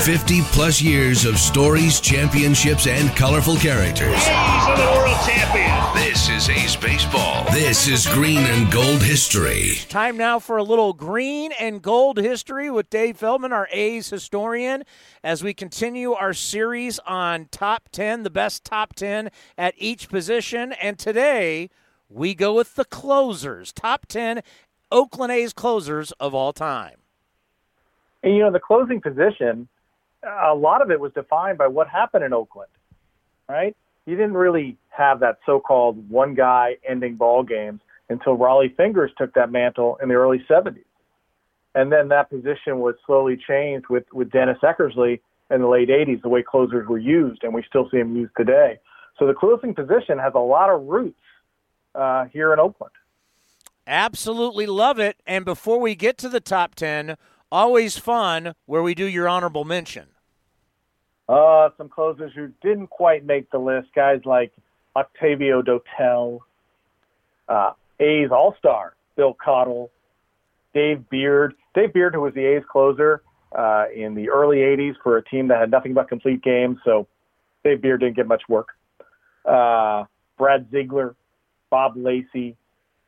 50 plus years of stories, championships, and colorful characters. A's are the world champions. This is A's Baseball. This is Green and Gold History. Time now for a little green and gold history with Dave Feldman, our A's historian, as we continue our series on top 10, the best top 10 at each position. And today we go with the closers, top 10 Oakland A's closers of all time. And you know, the closing position, a lot of it was defined by what happened in Oakland, right? You didn't really have that so-called one guy ending ball games until Rollie Fingers took that mantle in the early 70s. And then that position was slowly changed with, with Dennis Eckersley in the late 80s, the way closers were used, and we still see them used today. So the closing position has a lot of roots uh, here in Oakland. Absolutely love it. And before we get to the top 10, always fun where we do your honorable mention. Uh, some closers who didn't quite make the list, guys like Octavio Dotel, uh, A's All Star Bill Caudill, Dave Beard. Dave Beard, who was the A's closer uh, in the early 80s for a team that had nothing but complete games, so Dave Beard didn't get much work. Uh, Brad Ziegler, Bob Lacey,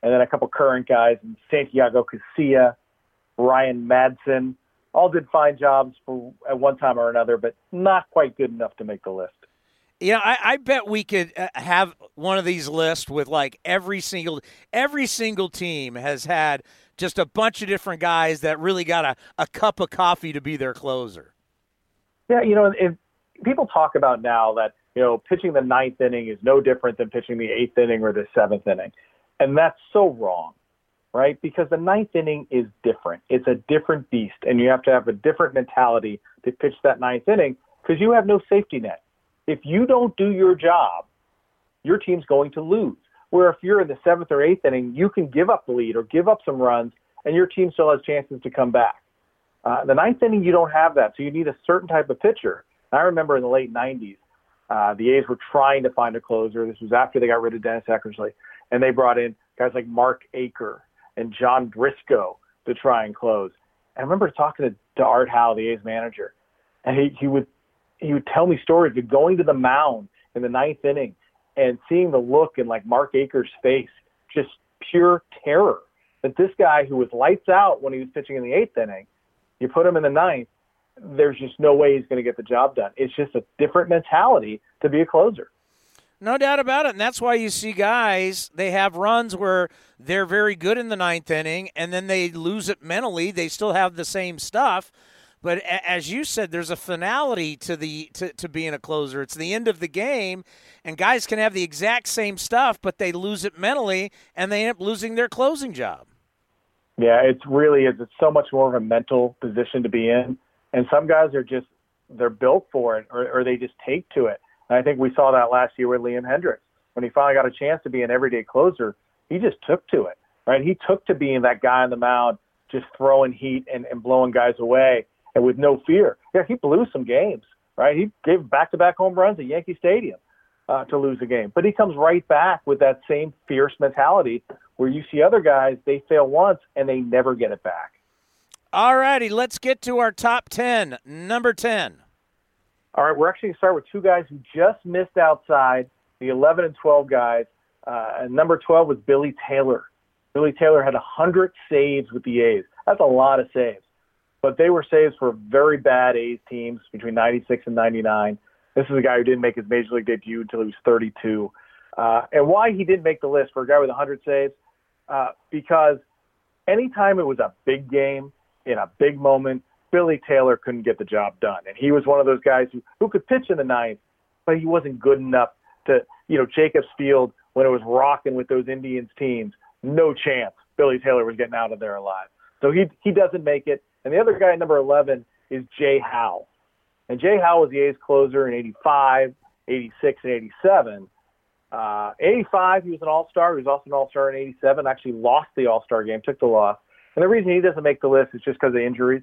and then a couple current guys, Santiago Casilla, Ryan Madson, all did fine jobs for at one time or another, but not quite good enough to make the list. Yeah, I, I, bet we could uh, have one of these lists with like every single every single team has had just a bunch of different guys that really got a, a cup of coffee to be their closer. Yeah, you know, if people talk about now that you know pitching the ninth inning is no different than pitching the eighth inning or the seventh inning, and that's so wrong right? Because the ninth inning is different. It's a different beast, and you have to have a different mentality to pitch that ninth inning because you have no safety net. If you don't do your job, your team's going to lose. Where if you're in the seventh or eighth inning, you can give up the lead or give up some runs, and your team still has chances to come back. Uh, the ninth inning, you don't have that, so you need a certain type of pitcher. I remember in the late 90s, uh, the A's were trying to find a closer. This was after they got rid of Dennis Eckersley, and they brought in guys like Mark Acre and John Briscoe to try and close. I remember talking to, to Art Howe, the A's manager, and he, he would he would tell me stories of going to the mound in the ninth inning and seeing the look in like Mark Acre's face, just pure terror. That this guy who was lights out when he was pitching in the eighth inning, you put him in the ninth, there's just no way he's going to get the job done. It's just a different mentality to be a closer. No doubt about it. And that's why you see guys, they have runs where they're very good in the ninth inning and then they lose it mentally. They still have the same stuff. But as you said, there's a finality to the to, to being a closer. It's the end of the game, and guys can have the exact same stuff, but they lose it mentally, and they end up losing their closing job. Yeah, it's really is. It's so much more of a mental position to be in, and some guys are just they're built for it, or, or they just take to it. And I think we saw that last year with Liam Hendriks. When he finally got a chance to be an everyday closer, he just took to it, right? He took to being that guy on the mound, just throwing heat and, and blowing guys away and with no fear. Yeah, he blew some games, right? He gave back-to-back home runs at Yankee Stadium uh, to lose a game. But he comes right back with that same fierce mentality where you see other guys, they fail once and they never get it back. All righty, let's get to our top 10. Number 10. All right, we're actually going to start with two guys who just missed outside the 11 and 12 guys. Uh, and number 12 was Billy Taylor. Billy Taylor had 100 saves with the A's. That's a lot of saves. But they were saves for very bad A's teams between 96 and 99. This is a guy who didn't make his major league debut until he was 32. Uh, and why he didn't make the list for a guy with 100 saves? Uh, because anytime it was a big game in a big moment, Billy Taylor couldn't get the job done. And he was one of those guys who, who could pitch in the ninth, but he wasn't good enough to, you know, Jacobs Field when it was rocking with those Indians teams. No chance Billy Taylor was getting out of there alive. So he he doesn't make it. And the other guy, number 11, is Jay Howell. And Jay Howell was the A's closer in 85, 86, and 87. Uh, 85, he was an All Star. He was also an All Star in 87. Actually, lost the All Star game, took the loss. And the reason he doesn't make the list is just because of injuries.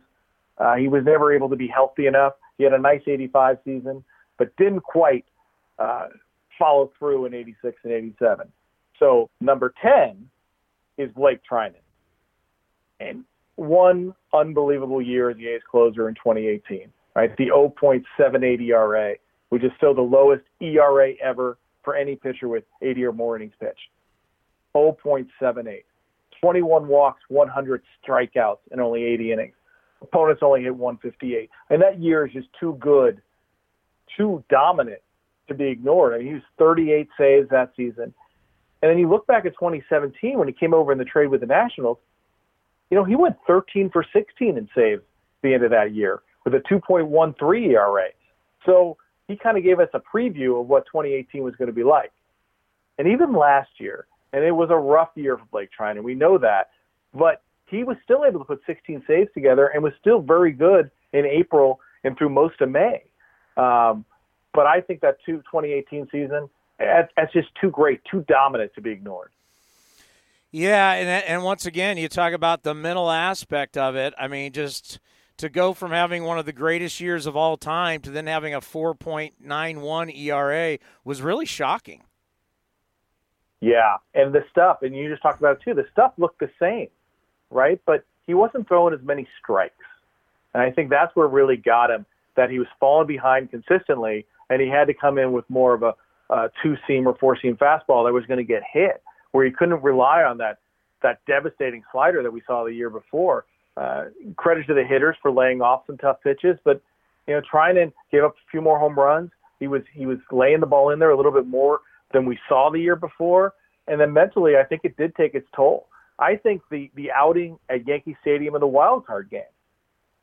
Uh, he was never able to be healthy enough. He had a nice 85 season, but didn't quite uh, follow through in 86 and 87. So number 10 is Blake Treinen. And one unbelievable year as the A's closer in 2018, right? The 0.78 ERA, which is still the lowest ERA ever for any pitcher with 80 or more innings pitched. 0.78. 21 walks, 100 strikeouts, and only 80 innings. Opponents only hit 158. And that year is just too good, too dominant to be ignored. I mean, he was 38 saves that season. And then you look back at 2017 when he came over in the trade with the Nationals, you know, he went 13 for 16 in saves at the end of that year with a 2.13 ERA. So he kind of gave us a preview of what 2018 was going to be like. And even last year, and it was a rough year for Blake Treinen, we know that, but he was still able to put 16 saves together and was still very good in April and through most of May. Um, but I think that two, 2018 season, that's just too great, too dominant to be ignored. Yeah, and and once again, you talk about the mental aspect of it. I mean, just to go from having one of the greatest years of all time to then having a 4.91 ERA was really shocking. Yeah, and the stuff, and you just talked about it too. The stuff looked the same, right? But he wasn't throwing as many strikes, and I think that's what really got him. That he was falling behind consistently, and he had to come in with more of a, a two seam or four seam fastball that was going to get hit where he couldn't rely on that that devastating slider that we saw the year before. Uh, credit to the hitters for laying off some tough pitches, but you know, Treinen gave up a few more home runs. He was he was laying the ball in there a little bit more than we saw the year before, and then mentally, I think it did take its toll. I think the the outing at Yankee Stadium in the wild card game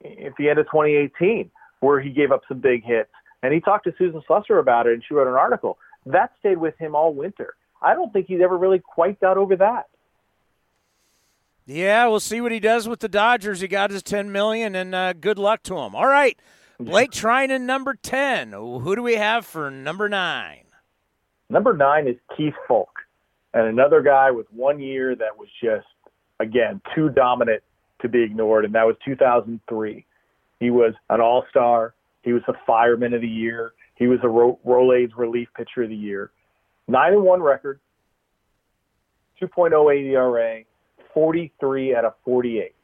at the end of 2018, where he gave up some big hits, and he talked to Susan Slusser about it, and she wrote an article that stayed with him all winter. I don't think he's ever really quite got over that. Yeah, we'll see what he does with the Dodgers. He got his ten million, and uh, good luck to him. All right, Blake Treinen, number ten. Who do we have for number nine? Number nine is Keith Foulke, and another guy with one year that was just again too dominant to be ignored, and that was 2003. He was an All-Star. He was a Fireman of the Year. He was a Ro- Rolaids Relief Pitcher of the Year. Nine and one record, 2.08 ERA, 43 out of 48.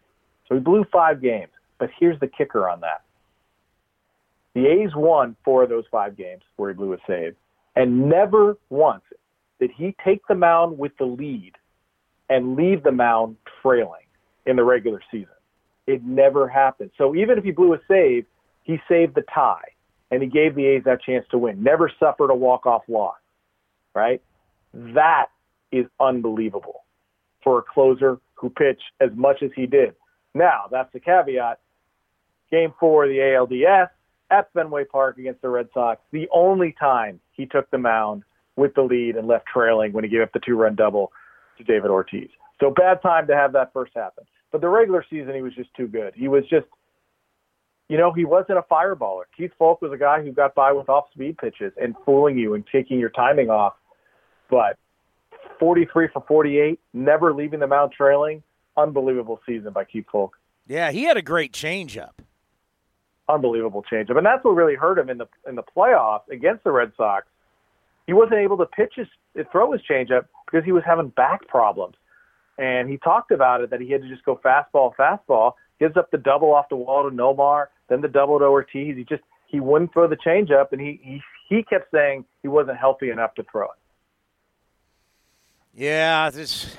So he blew five games. But here's the kicker on that. The A's won four of those five games where he blew a save, and never once did he take the mound with the lead and leave the mound trailing in the regular season. It never happened. So even if he blew a save, he saved the tie, and he gave the A's that chance to win. Never suffered a walk-off loss right? That is unbelievable for a closer who pitched as much as he did. Now, that's the caveat. Game four of the ALDS at Fenway Park against the Red Sox, the only time he took the mound with the lead and left trailing when he gave up the two run double to David Ortiz. So bad time to have that first happen. But the regular season, he was just too good. He was just, you know, he wasn't a fireballer. Keith Foulke was a guy who got by with off speed pitches and fooling you and taking your timing off but 43 for 48, never leaving the mound trailing. Unbelievable season by Keith Foulke. Yeah, he had a great changeup. Unbelievable changeup, and that's what really hurt him in the in the playoffs against the Red Sox. He wasn't able to pitch his throw his changeup because he was having back problems, and he talked about it that he had to just go fastball, fastball. Gives up the double off the wall to Nomar, then the double to Ortiz. He just he wouldn't throw the changeup, and he he he kept saying he wasn't healthy enough to throw it. Yeah, there's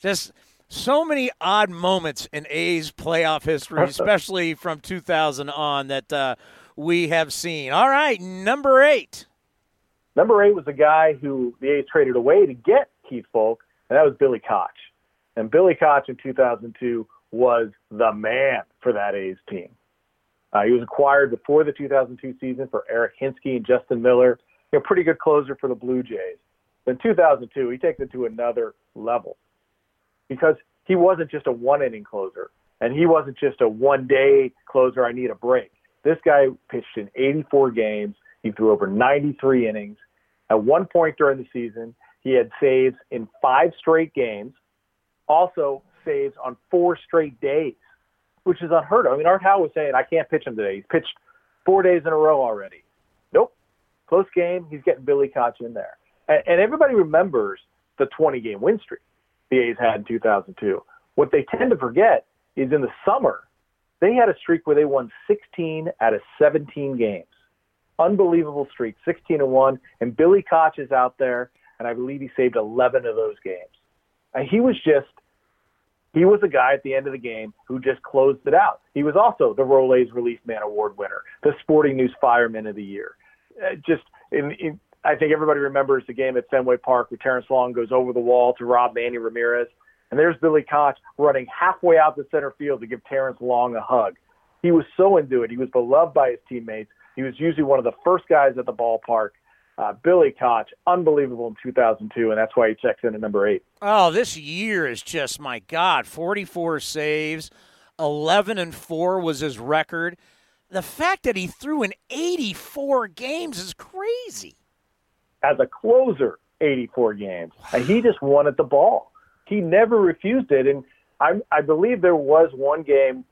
just so many odd moments in A's playoff history, especially from 2000 on, that uh, we have seen. All right, number eight. Number eight was a guy who the A's traded away to get Keith Foulke, and that was Billy Koch. And Billy Koch in 2002 was the man for that A's team. Uh, he was acquired before the 2002 season for Eric Hinske and Justin Miller. A pretty good closer for the Blue Jays. In 2002, he takes it to another level because he wasn't just a one inning closer. And he wasn't just a one day closer, I need a break. This guy pitched in 84 games. He threw over 93 innings. At one point during the season, he had saves in five straight games, also saves on four straight days, which is unheard of. I mean, Art Howe was saying, I can't pitch him today. He's pitched four days in a row already. Nope. Close game. He's getting Billy Koch in there. And, and everybody remembers the 20 game win streak the A's had in 2002. What they tend to forget is in the summer, they had a streak where they won 16 out of 17 games. Unbelievable streak, 16 and 1. And Billy Koch is out there, and I believe he saved 11 of those games. And he was just, he was a guy at the end of the game who just closed it out. He was also the Rolaids Relief Man Award winner, the Sporting News Fireman of the Year. Uh, just, in, in, I think everybody remembers the game at Fenway Park where Terrence Long goes over the wall to rob Manny Ramirez. And there's Billy Koch running halfway out the center field to give Terrence Long a hug. He was so into it. He was beloved by his teammates. He was usually one of the first guys at the ballpark. Uh, Billy Koch, unbelievable in 2002, and that's why he checks in at number eight. Oh, this year is just my God! 44 saves, 11 and four was his record. The fact that he threw in 84 games is crazy. As a closer, 84 games, and he just wanted the ball he never refused it. And I, I believe there was one game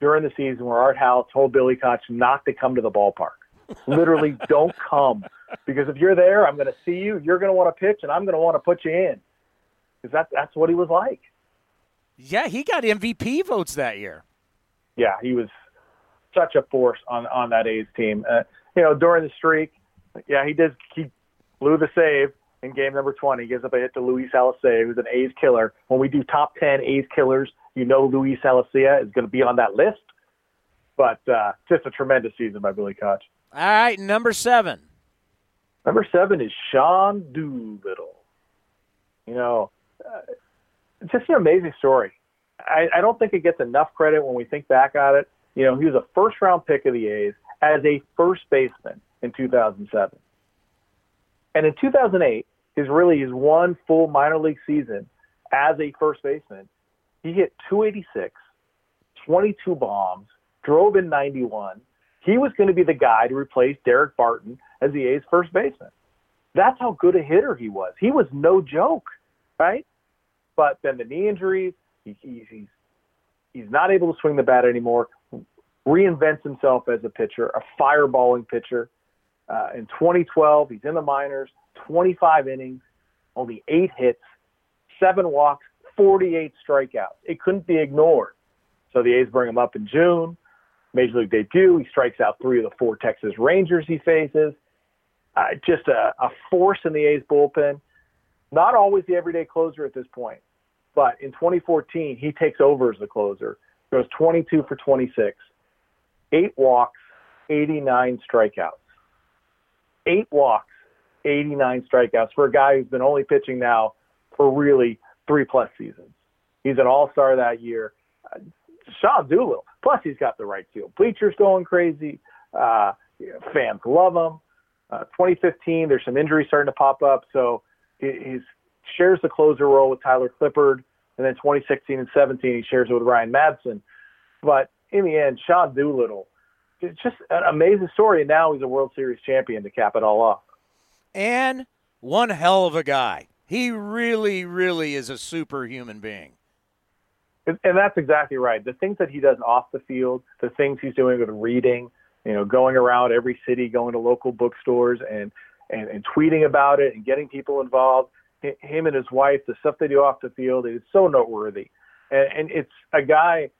during the season where Art Howe told Billy Koch not to come to the ballpark. Literally, don't come because if you're there, I'm going to see you. You're going to want to pitch, and I'm going to want to put you in because that, that's what he was like. Yeah, he got MVP votes that year. Yeah, he was such a force on on that A's team. Uh, you know, during the streak, yeah, he did. He blew the save, in game number 20. He gives up a hit to Luis Alicea, who's an A's killer. When we do top 10 A's killers, you know Luis Alicea is going to be on that list. But uh, just a tremendous season by Billy Koch. All right, number seven. Number seven is Sean Doolittle. You know, uh, it's just an amazing story. I, I don't think it gets enough credit when we think back at it. You know, he was a first round pick of the A's as a first baseman in 2007. And in 2008, his really his one full minor league season as a first baseman, he hit 286, 22 bombs, drove in 91. He was going to be the guy to replace Daric Barton as the A's first baseman. That's how good a hitter he was. He was no joke, right? But then the knee injuries, he, he, he's he's not able to swing the bat anymore. Reinvents himself as a pitcher, a fireballing pitcher. Uh, in 2012, he's in the minors, 25 innings, only eight hits, seven walks, 48 strikeouts. It couldn't be ignored. So the A's bring him up in June, major league debut. He strikes out three of the four Texas Rangers he faces. Uh, just a, a force in the A's bullpen. Not always the everyday closer at this point, but in 2014 he takes over as the closer. Goes 22 for 26, eight walks, 89 strikeouts eight walks, 89 strikeouts for a guy who's been only pitching now for really three plus seasons. He's an all star that year. Uh, Sean Doolittle. Plus, he's got the right field bleachers going crazy. Uh, fans love him. Uh, 2015, there's some injuries starting to pop up, so he shares the closer role with Tyler Clippard. And then 2016 and 17, he shares it with Ryan Madson. But in the end, Sean Doolittle it's just an amazing story. And now he's a World Series champion to cap it all off. And one hell of a guy. He really, really is a superhuman being. And, and that's exactly right. The things that he does off the field, the things he's doing with reading, you know, going around every city, going to local bookstores and, and, and tweeting about it and getting people involved. Him and his wife, the stuff they do off the field is so noteworthy. And, and it's a guy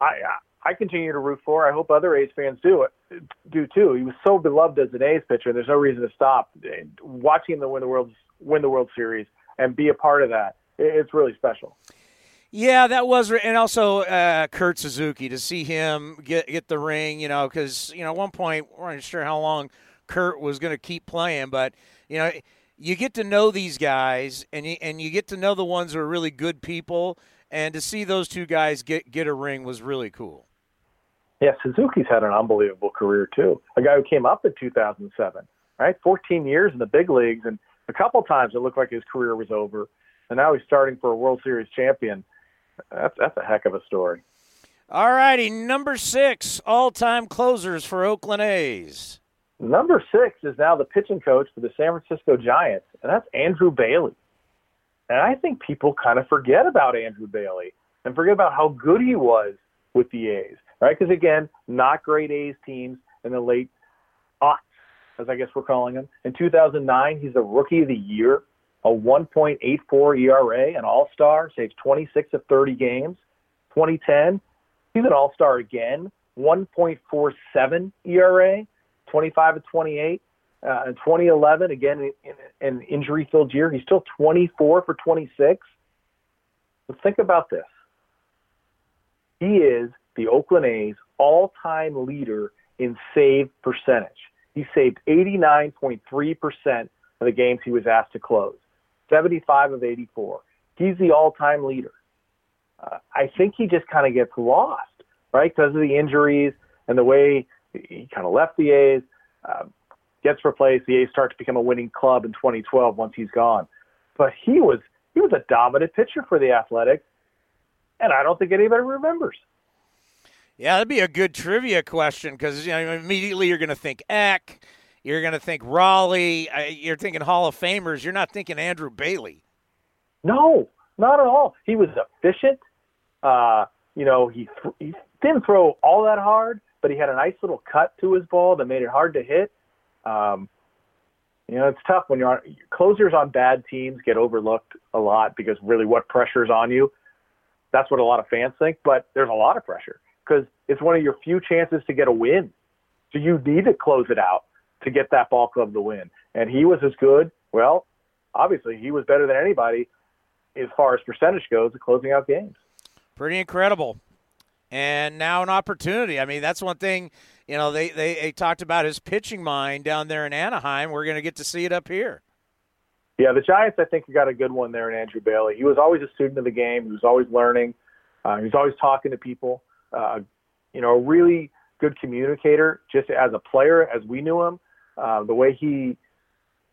I, I continue to root for. I hope other A's fans do it, do too. He was so beloved as an A's pitcher. There's no reason to stop watching them win the world win the World Series and be a part of that. It's really special. Yeah, that was, and also uh, Kurt Suzuki to see him get get the ring. You know, because you know at one point we weren't sure how long Kurt was going to keep playing, but you know you get to know these guys, and you, and you get to know the ones who are really good people, and to see those two guys get get a ring was really cool. Yeah, Suzuki's had an unbelievable career too. A guy who came up in 2007, right? 14 years in the big leagues, and a couple times it looked like his career was over, and now he's starting for a World Series champion. That's that's a heck of a story. All righty, number six, all-time closers for Oakland A's. Number six is now the pitching coach for the San Francisco Giants, and that's Andrew Bailey. And I think people kind of forget about Andrew Bailey and forget about how good he was with the A's, right? Because again, not great A's teams in the late aughts, as I guess we're calling them. In 2009, he's the Rookie of the Year, a 1.84 ERA, an All-Star, saves 26 of 30 games. 2010, he's an All-Star again, 1.47 ERA, 25 of 28. Uh, in 2011, again, in, in an injury-filled year, he's still 24 for 26. But think about this. He is the Oakland A's all-time leader in save percentage. He saved 89.3% of the games he was asked to close, 75 of 84. He's the all-time leader. Uh, I think he just kind of gets lost, right, because of the injuries and the way he kind of left the A's. Uh, gets replaced. The A's start to become a winning club in 2012 once he's gone. But he was he was a dominant pitcher for the Athletics, and I don't think anybody remembers. Yeah, that'd be a good trivia question because you know immediately you're going to think Eck, you're going to think Rollie, you're thinking Hall of Famers. You're not thinking Andrew Bailey. No, not at all. He was efficient. Uh, you know, he th- he didn't throw all that hard, but he had a nice little cut to his ball that made it hard to hit. Um, you know, it's tough when you're on closers on bad teams get overlooked a lot because really what pressure's on you. That's what a lot of fans think, but there's a lot of pressure because it's one of your few chances to get a win. So you need to close it out to get that ball club the win. And he was as good. Well, obviously he was better than anybody as far as percentage goes at closing out games. Pretty incredible. And now an opportunity. I mean, that's one thing you know, they, they, they talked about his pitching mind down there in Anaheim. We're going to get to see it up here. Yeah, the Giants, I think, got a good one there in Andrew Bailey. He was always a student of the game. He was always learning. Uh, he was always talking to people. Uh, you know, a really good communicator, just as a player, as we knew him. Uh, the way he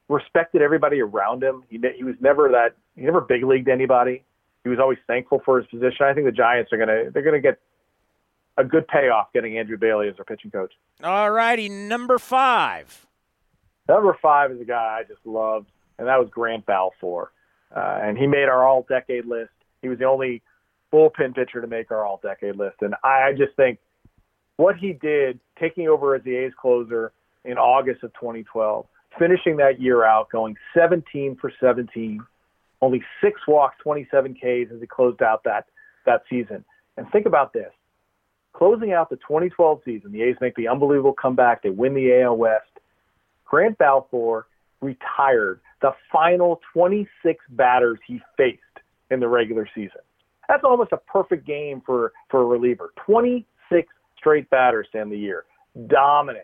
respected everybody around him. He he was never that. He never big leagued anybody. He was always thankful for his position. I think the Giants are gonna they're gonna get a good payoff getting Andrew Bailey as their pitching coach. All righty, number five. Number five is a guy I just loved, and that was Grant Balfour. Uh, and he made our all decade list. He was the only bullpen pitcher to make our all decade list. And I just think what he did, taking over as the A's closer in August of 2012, finishing that year out, going 17 for 17, only six walks, 27 Ks as he closed out that, that season. And think about this Closing out the 2012 season, the A's make the unbelievable comeback. They win the AL West. Grant Balfour retired the final 26 batters he faced in the regular season. That's almost a perfect game for, for a reliever. 26 straight batters to end the year. Dominant.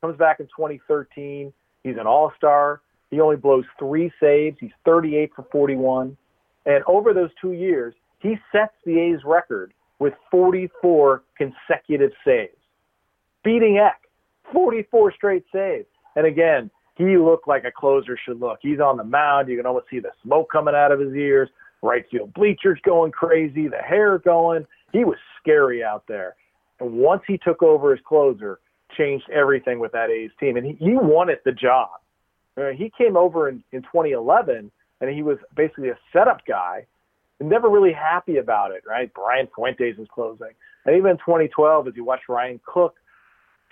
Comes back in 2013. He's an all star. He only blows three saves. He's 38 for 41. And over those two years, he sets the A's record with 44 consecutive saves, beating Eck, 44 straight saves. And again, he looked like a closer should look. He's on the mound. You can almost see the smoke coming out of his ears, right field bleachers going crazy, the hair going. He was scary out there. And once he took over as closer, changed everything with that A's team. And he, he wanted the job. Uh, he came over in, in 2011, and he was basically a setup guy and never really happy about it, right? Brian Fuentes is closing. And even in 2012, as you watch Ryan Cook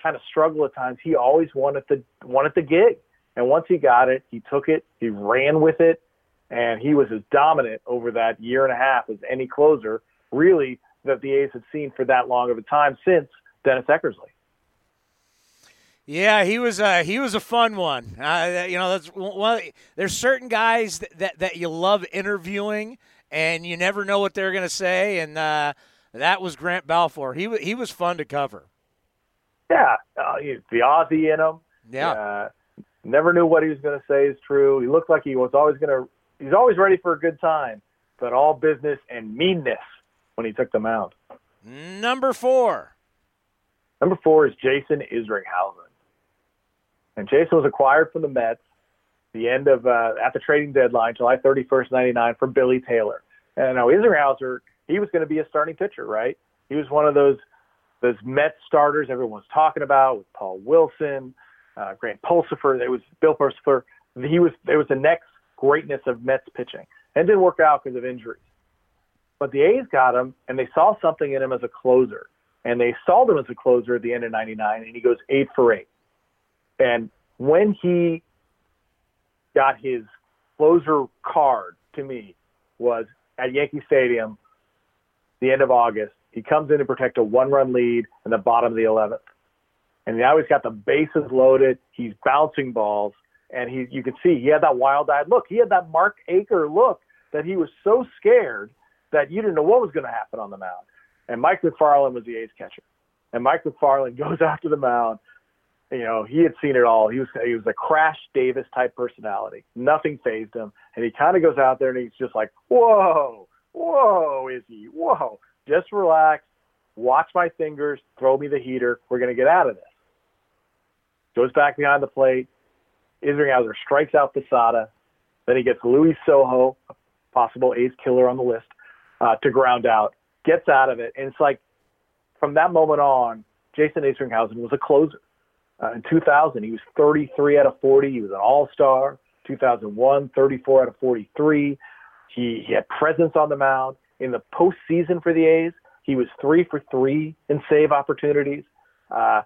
kind of struggle at times, he always wanted the wanted the gig. And once he got it, he took it, he ran with it, and he was as dominant over that year and a half as any closer, really, that the A's had seen for that long of a time since Dennis Eckersley. Yeah, he was a he was a fun one. Uh, you know, that's one. There's certain guys that, that, that you love interviewing and you never know what they're going to say. And uh, that was Grant Balfour. He he was fun to cover. Yeah, uh, the Aussie in him. Yeah. Uh, never knew what he was going to say is true. He looked like he was always going to. He's always ready for a good time, but all business and meanness when he took the mound. Number four. Number four is Jason Isringhausen. And Jason was acquired from the Mets the end of uh, at the trading deadline, July 31st, 99, for Billy Taylor. And now Isringhausen, he was going to be a starting pitcher, right? He was one of those those Mets starters everyone's talking about with Paul Wilson, uh, Grant Pulsipher. It was Bill Pulsipher. He was it was the next greatness of Mets pitching, and didn't work out because of injuries. But the A's got him, and they saw something in him as a closer, and they saw him as a closer at the end of '99, and he goes eight for eight. And when he got his closer card to me was at Yankee Stadium, the end of August. He comes in to protect a one-run lead in the bottom of the 11th, and now he's got the bases loaded. He's bouncing balls, and he you could see he had that wild-eyed look. He had that Mark Acre look that he was so scared that you didn't know what was going to happen on the mound. And Mike Macfarlane was the A's catcher, and Mike Macfarlane goes to the mound you know, he had seen it all. He was he was a Crash Davis type personality. Nothing fazed him, and he kind of goes out there and he's just like, "Whoa, whoa, is he? Whoa, just relax, watch my fingers, throw me the heater. We're gonna get out of this." Goes back behind the plate. Isringhausen strikes out Posada. Then he gets Luis Sojo, a possible A's killer on the list, uh, to ground out. Gets out of it, and it's like from that moment on, Jason Isringhausen was a closer uh, in 2000, he was 33 out of 40. He was an all-star. 2001, 34 out of 43. He, he had presence on the mound. In the postseason for the A's, he was three for three in save opportunities. Uh,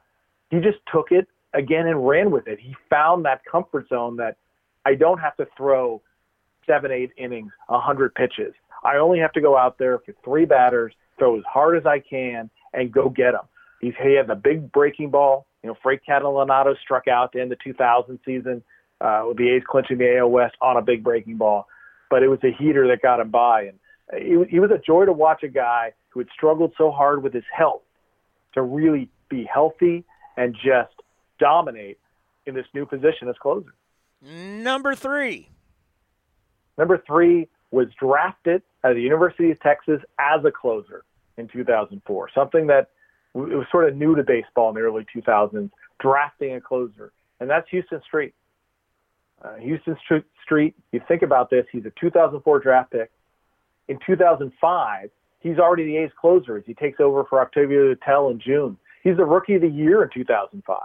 he just took it again and ran with it. He found that comfort zone that I don't have to throw seven, eight innings, a hundred pitches. I only have to go out there for three batters, throw as hard as I can, and go get them. He's, he had the big breaking ball. You know, Frank Catalanotto struck out to end the 2000 season uh, with the A's clinching the AL West on a big breaking ball. But it was a heater that got him by. And he, he was a joy to watch a guy who had struggled so hard with his health to really be healthy and just dominate in this new position as closer. Number three. Number three was drafted at the University of Texas as a closer in 2004, something that it was sort of new to baseball in the early 2000s, drafting a closer, and that's Huston Street. Uh, Huston Street, you think about this, he's a 2004 draft pick. In 2005, he's already the A's closer as he takes over for Octavio Dotel in June. He's the rookie of the year in 2005.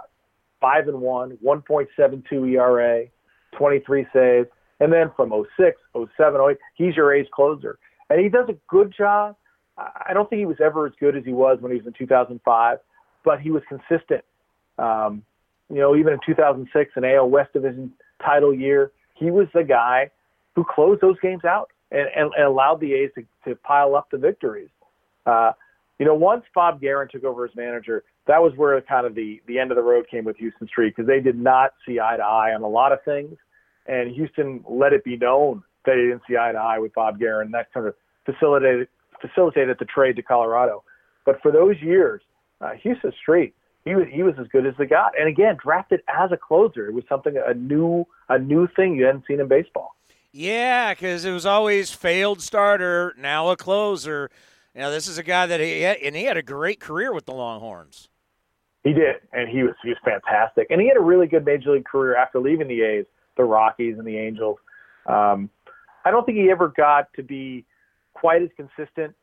5 and 1, 1.72 ERA, 23 saves. And then from 06, 07, 08, he's your A's closer. And he does a good job I don't think he was ever as good as he was when he was in 2005, but he was consistent. Um, you know, even in 2006, an AL West Division title year, he was the guy who closed those games out and, and, and allowed the A's to, to pile up the victories. Uh, you know, once Bob Geren took over as manager, that was where kind of the, the end of the road came with Huston Street because they did not see eye to eye on a lot of things. And Huston let it be known that they didn't see eye to eye with Bob Geren. That kind of facilitated facilitated the trade to Colorado. But for those years, uh, Huston Street, he was he was as good as they got. And again, drafted as a closer, it was something a new a new thing you hadn't seen in baseball. Yeah, because it was always failed starter, now a closer. Now this is a guy that he had, and he had a great career with the Longhorns. He did, and he was he was fantastic, and he had a really good major league career after leaving the A's, the Rockies, and the Angels. Um, I don't think he ever got to be quite as consistent,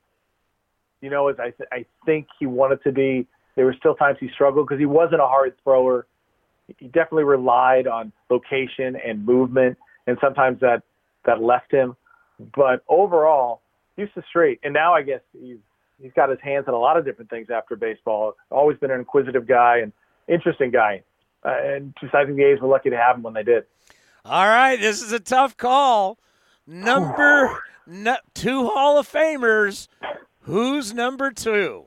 you know, as I, th- I think he wanted to be. There were still times he struggled because he wasn't a hard thrower. He definitely relied on location and movement, and sometimes that that left him. But overall, Huston Street, and now I guess he's he's got his hands on a lot of different things after baseball. Always been an inquisitive guy and interesting guy, uh, and just I think the A's were lucky to have him when they did. All right, this is a tough call. Number no, two Hall of Famers. Who's number two?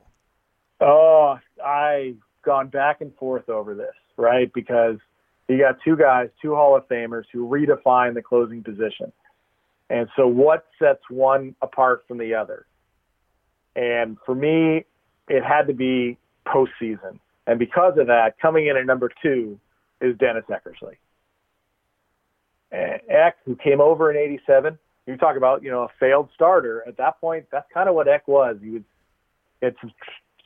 Oh, I've gone back and forth over this, right? Because you got two guys, two Hall of Famers who redefine the closing position. And so what sets one apart from the other? And for me, it had to be postseason. And because of that, coming in at number two is Dennis Eckersley. Eck, who came over in 87, you talk about you know a failed starter. At that point, that's kind of what Eck was. He was he had some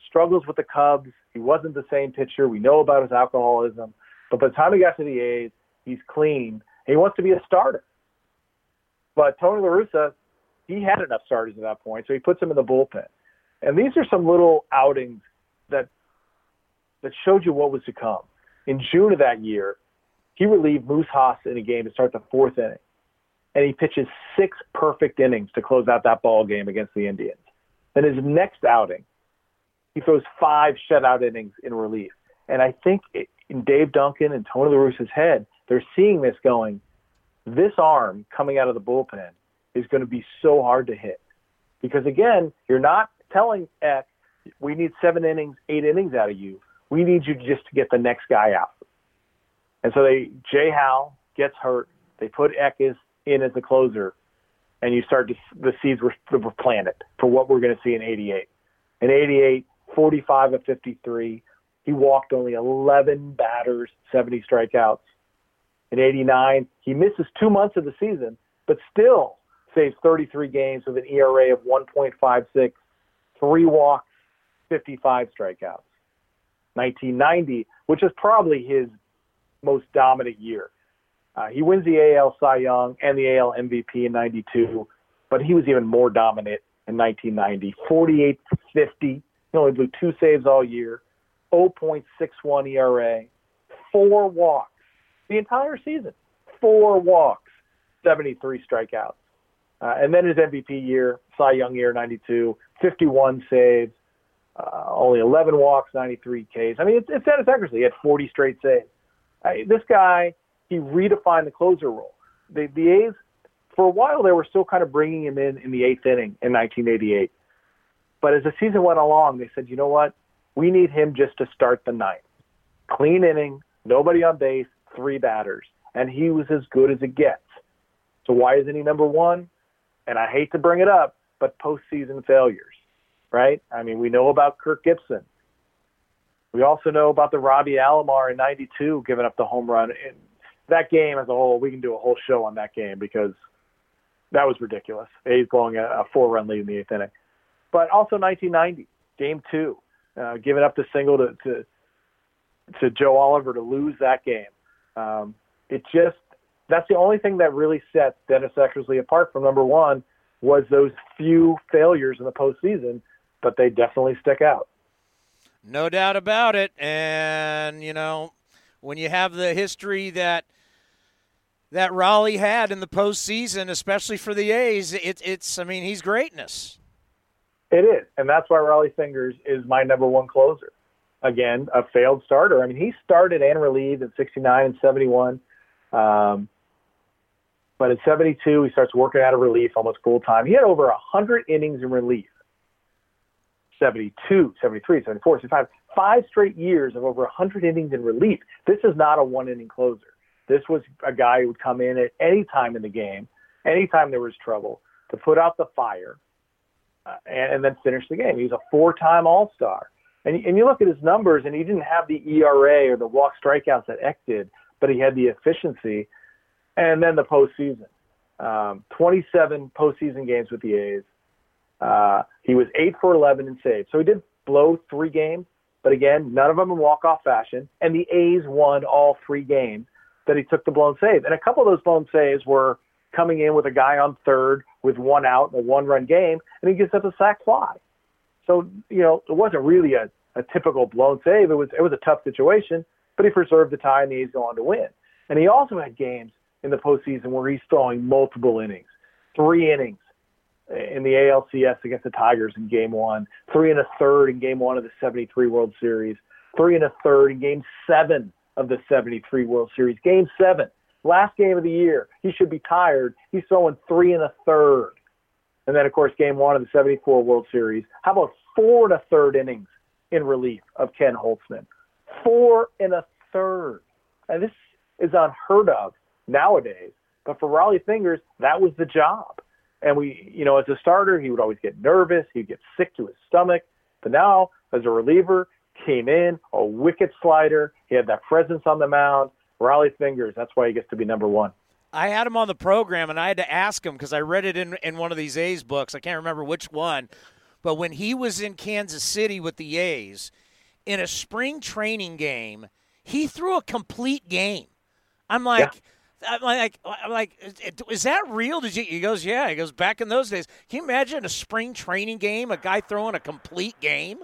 struggles with the Cubs. He wasn't the same pitcher. We know about his alcoholism, but by the time he got to the A's, he's clean. he wants to be a starter. But Tony La Russa he had enough starters at that point, so he puts him in the bullpen. And these are some little outings that that showed you what was to come. In June of that year, he relieved Moose Haas in a game to start the fourth inning, and he pitches six perfect innings to close out that ball game against the Indians. Then his next outing, he throws five shutout innings in relief. And I think in Dave Duncan and Tony La Russa's head, they're seeing this going, this arm coming out of the bullpen is going to be so hard to hit. Because again, you're not telling Eck, we need seven innings, eight innings out of you. We need you just to get the next guy out. And so they, Jay Howell gets hurt. They put Eck in as the closer, and you start to, the seeds were, were planted for what we're going to see in 88. In 88, 45 of 53. He walked only 11 batters, 70 strikeouts. In 89, he misses two months of the season, but still saves 33 games with an ERA of 1.56, three walks, 55 strikeouts. 1990, which is probably his most dominant year. Uh, he wins the AL Cy Young and the AL MVP in 92, but he was even more dominant in 1990. 48 50, he only blew two saves all year, 0.61 ERA, four walks the entire season, four walks, 73 strikeouts. Uh, and then his MVP year, Cy Young year, 92, 51 saves, uh, only 11 walks, 93 Ks. I mean, it's, it's at its accuracy. He had 40 straight saves. This guy, he redefined the closer role. The, the A's, for a while, they were still kind of bringing him in in the eighth inning in 1988. But as the season went along, they said, you know what? We need him just to start the ninth. Clean inning, nobody on base, three batters. And he was as good as it gets. So why isn't he number one? And I hate to bring it up, but postseason failures, right? I mean, we know about Kirk Gibson. We also know about the Robbie Alomar in 92 giving up the home run. And that game as a whole, we can do a whole show on that game because that was ridiculous. A's blowing a, a four run lead in the eighth inning but also 1990, Game Two, uh, giving up the single to, to to Joe Oliver to lose that game. Um, it just that's the only thing that really sets Dennis Eckersley apart from number one was those few failures in the postseason, but they definitely stick out. No doubt about it. And you know, when you have the history that that Rollie had in the postseason, especially for the A's, it, it's I mean he's greatness. It is, and that's why Rollie Fingers is my number one closer. Again, a failed starter. I mean, he started and relieved in '69 and '71, um, but in '72 he starts working out of relief almost full time. He had over 100 innings in relief. 72, 73, 74, 75, five straight years of over 100 innings in relief. This is not a one inning closer. This was a guy who would come in at any time in the game, anytime there was trouble, to put out the fire, uh, and, and then finish the game. He's a four-time All-Star. And, and you look at his numbers, and he didn't have the ERA or the walk strikeouts that Eck did, but he had the efficiency. And then the postseason, um, 27 postseason games with the A's. Uh, he was eight for 11 in saves, so he did blow three games, but again, none of them in walk-off fashion. And the A's won all three games that he took the blown save. And a couple of those blown saves were coming in with a guy on third with one out in a one run game, and he gets up a sac fly. So, you know, it wasn't really a, a typical blown save. It was it was a tough situation, but he preserved the tie and the A's go on to win. And he also had games in the postseason where he's throwing multiple innings, three innings in the ALCS against the Tigers in game one, three and a third in game one of the 73 World Series, three and a third in game seven of the 73 World Series, game seven Last game of the year, he should be tired. He's throwing three and a third. And then, of course, game one of the 74 World Series. How about four and a third innings in relief of Ken Holtzman? Four and a third. And this is unheard of nowadays. But for Rollie Fingers, that was the job. And we, you know, as a starter, he would always get nervous. He'd get sick to his stomach. But now, as a reliever, came in, a wicket slider. He had that presence on the mound. Rollie Fingers. That's why he gets to be number one. I had him on the program, and I had to ask him because I read it in, in one of these A's books. I can't remember which one. But when he was in Kansas City with the A's in a spring training game, he threw a complete game. I'm like, I'm like, I'm like, is that real? Did you? He goes, yeah. He goes, back in those days. Can you imagine a spring training game, a guy throwing a complete game?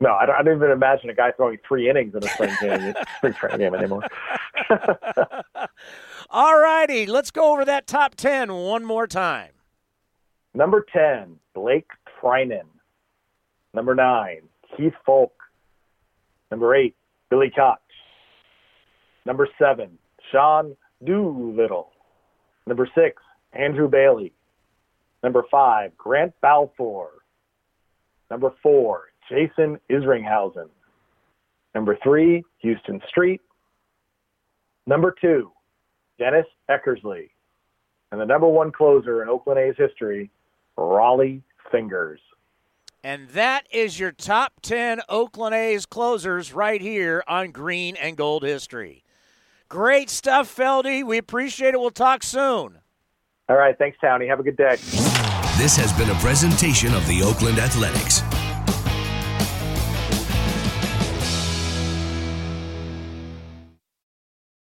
No, I don't, I don't even imagine a guy throwing three innings in a spring game, spring training game anymore. All righty, let's go over that top ten one more time. Number ten, Blake Treinen. Number nine, Keith Foulke. Number eight, Billy Koch. Number seven, Sean Doolittle. Number six, Andrew Bailey. Number five, Grant Balfour. Number four, Jason Isringhausen. Number three, Huston Street. Number two, Dennis Eckersley. And the number one closer in Oakland A's history, Rollie Fingers. And that is your top 10 Oakland A's closers right here on Green and Gold History. Great stuff, Feldy. We appreciate it. We'll talk soon. All right. Thanks, Townie. Have a good day. This has been a presentation of the Oakland Athletics.